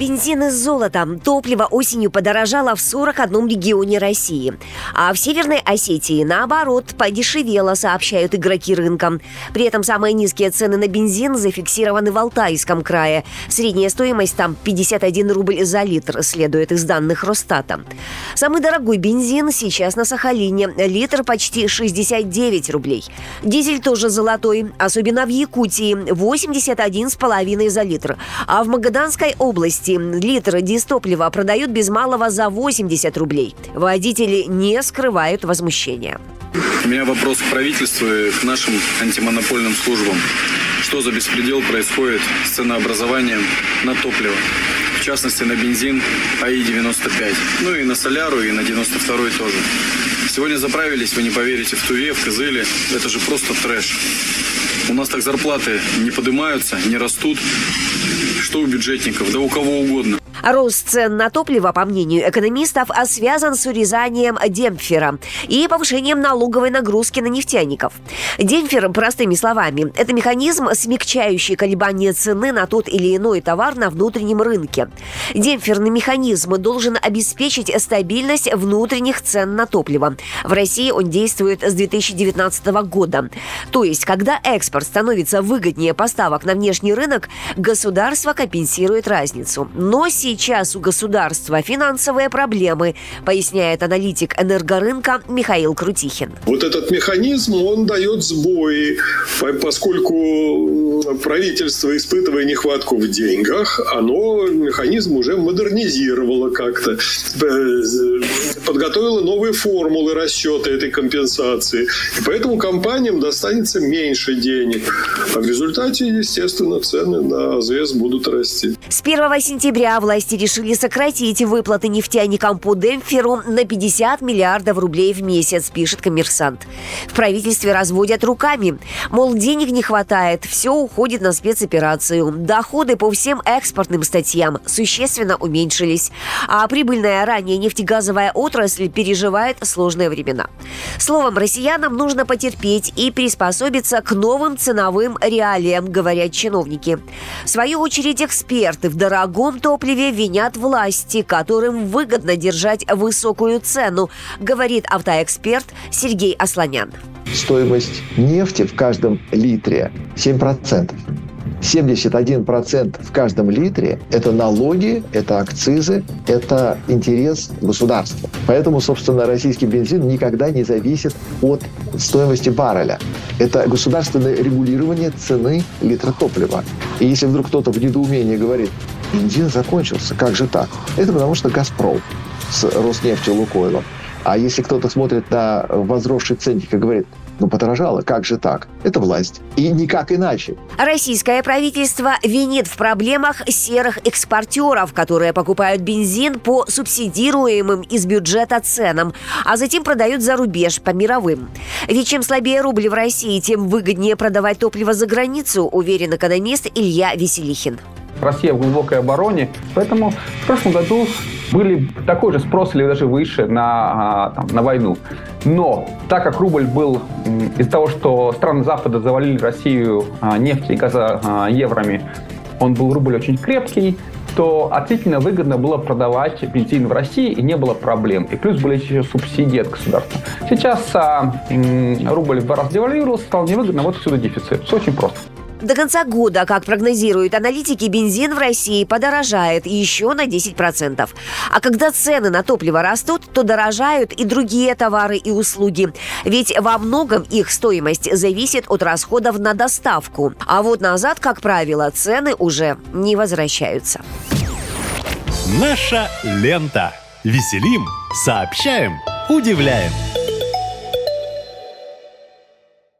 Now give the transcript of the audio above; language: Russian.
Бензин из золота. Топливо осенью подорожало в 41 регионе России. А в Северной Осетии, наоборот, подешевело, сообщают игроки рынка. При этом самые низкие цены на бензин зафиксированы в Алтайском крае. Средняя стоимость там 51 рубль за литр, следует из данных Росстата. Самый дорогой бензин сейчас на Сахалине. Литр почти 69 рублей. Дизель тоже золотой, особенно в Якутии. 81,5 за литр. А в Магаданской области области литр дистоплива продают без малого за 80 рублей. Водители не скрывают возмущения. У меня вопрос к правительству и к нашим антимонопольным службам. Что за беспредел происходит с ценообразованием на топливо? В частности, на бензин АИ-95. Ну и на соляру, и на 92 тоже. Сегодня заправились, вы не поверите, в Туве, в Кызыле. Это же просто трэш. У нас так зарплаты не поднимаются, не растут. Что у бюджетников, да у кого угодно. Рост цен на топливо, по мнению экономистов, связан с урезанием демпфера и повышением налоговой нагрузки на нефтяников. Демпфер, простыми словами, это механизм, смягчающий колебания цены на тот или иной товар на внутреннем рынке. Демпферный механизм должен обеспечить стабильность внутренних цен на топливо. В России он действует с 2019 года. То есть, когда экспорт становится выгоднее поставок на внешний рынок, государство компенсирует разницу. Но сейчас сейчас у государства финансовые проблемы, поясняет аналитик энергорынка Михаил Крутихин. Вот этот механизм, он дает сбои, поскольку правительство, испытывая нехватку в деньгах, оно механизм уже модернизировало как-то, э, подготовило новые формулы расчета этой компенсации. И поэтому компаниям достанется меньше денег. А в результате, естественно, цены на АЗС будут расти. С 1 сентября власти решили сократить выплаты нефтяникам по демпферу на 50 миллиардов рублей в месяц, пишет коммерсант. В правительстве разводят руками. Мол, денег не хватает, все уходит на спецоперацию. Доходы по всем экспортным статьям существенно уменьшились. А прибыльная ранее нефтегазовая отрасль переживает сложные времена. Словом, россиянам нужно потерпеть и приспособиться к новым ценовым реалиям, говорят чиновники. В свою очередь, эксперты в дорогом топливе винят власти, которым выгодно держать высокую цену, говорит автоэксперт Сергей Асланян. Стоимость нефти в каждом литре 7%. 71% в каждом литре – это налоги, это акцизы, это интерес государства. Поэтому, собственно, российский бензин никогда не зависит от стоимости барреля. Это государственное регулирование цены литра топлива. И если вдруг кто-то в недоумении говорит, бензин закончился. Как же так? Это потому что «Газпром» с Роснефтью Лукойлом. А если кто-то смотрит на возросший ценник и говорит, ну, подорожало, как же так? Это власть. И никак иначе. Российское правительство винит в проблемах серых экспортеров, которые покупают бензин по субсидируемым из бюджета ценам, а затем продают за рубеж по мировым. Ведь чем слабее рубль в России, тем выгоднее продавать топливо за границу, уверен экономист Илья Веселихин. Россия в глубокой обороне, поэтому в прошлом году были такой же спрос или даже выше на, а, там, на войну. Но так как рубль был из-за того, что страны Запада завалили Россию а, нефтью и газа а, евроми, он был рубль очень крепкий, то относительно выгодно было продавать бензин в России, и не было проблем. И плюс были еще субсидии от государства. Сейчас а, рубль в два раза девальвировался, стал невыгодно, вот отсюда дефицит. Все очень просто. До конца года, как прогнозируют аналитики, бензин в России подорожает еще на 10%. А когда цены на топливо растут, то дорожают и другие товары и услуги. Ведь во многом их стоимость зависит от расходов на доставку. А вот назад, как правило, цены уже не возвращаются. Наша лента. Веселим, сообщаем, удивляем.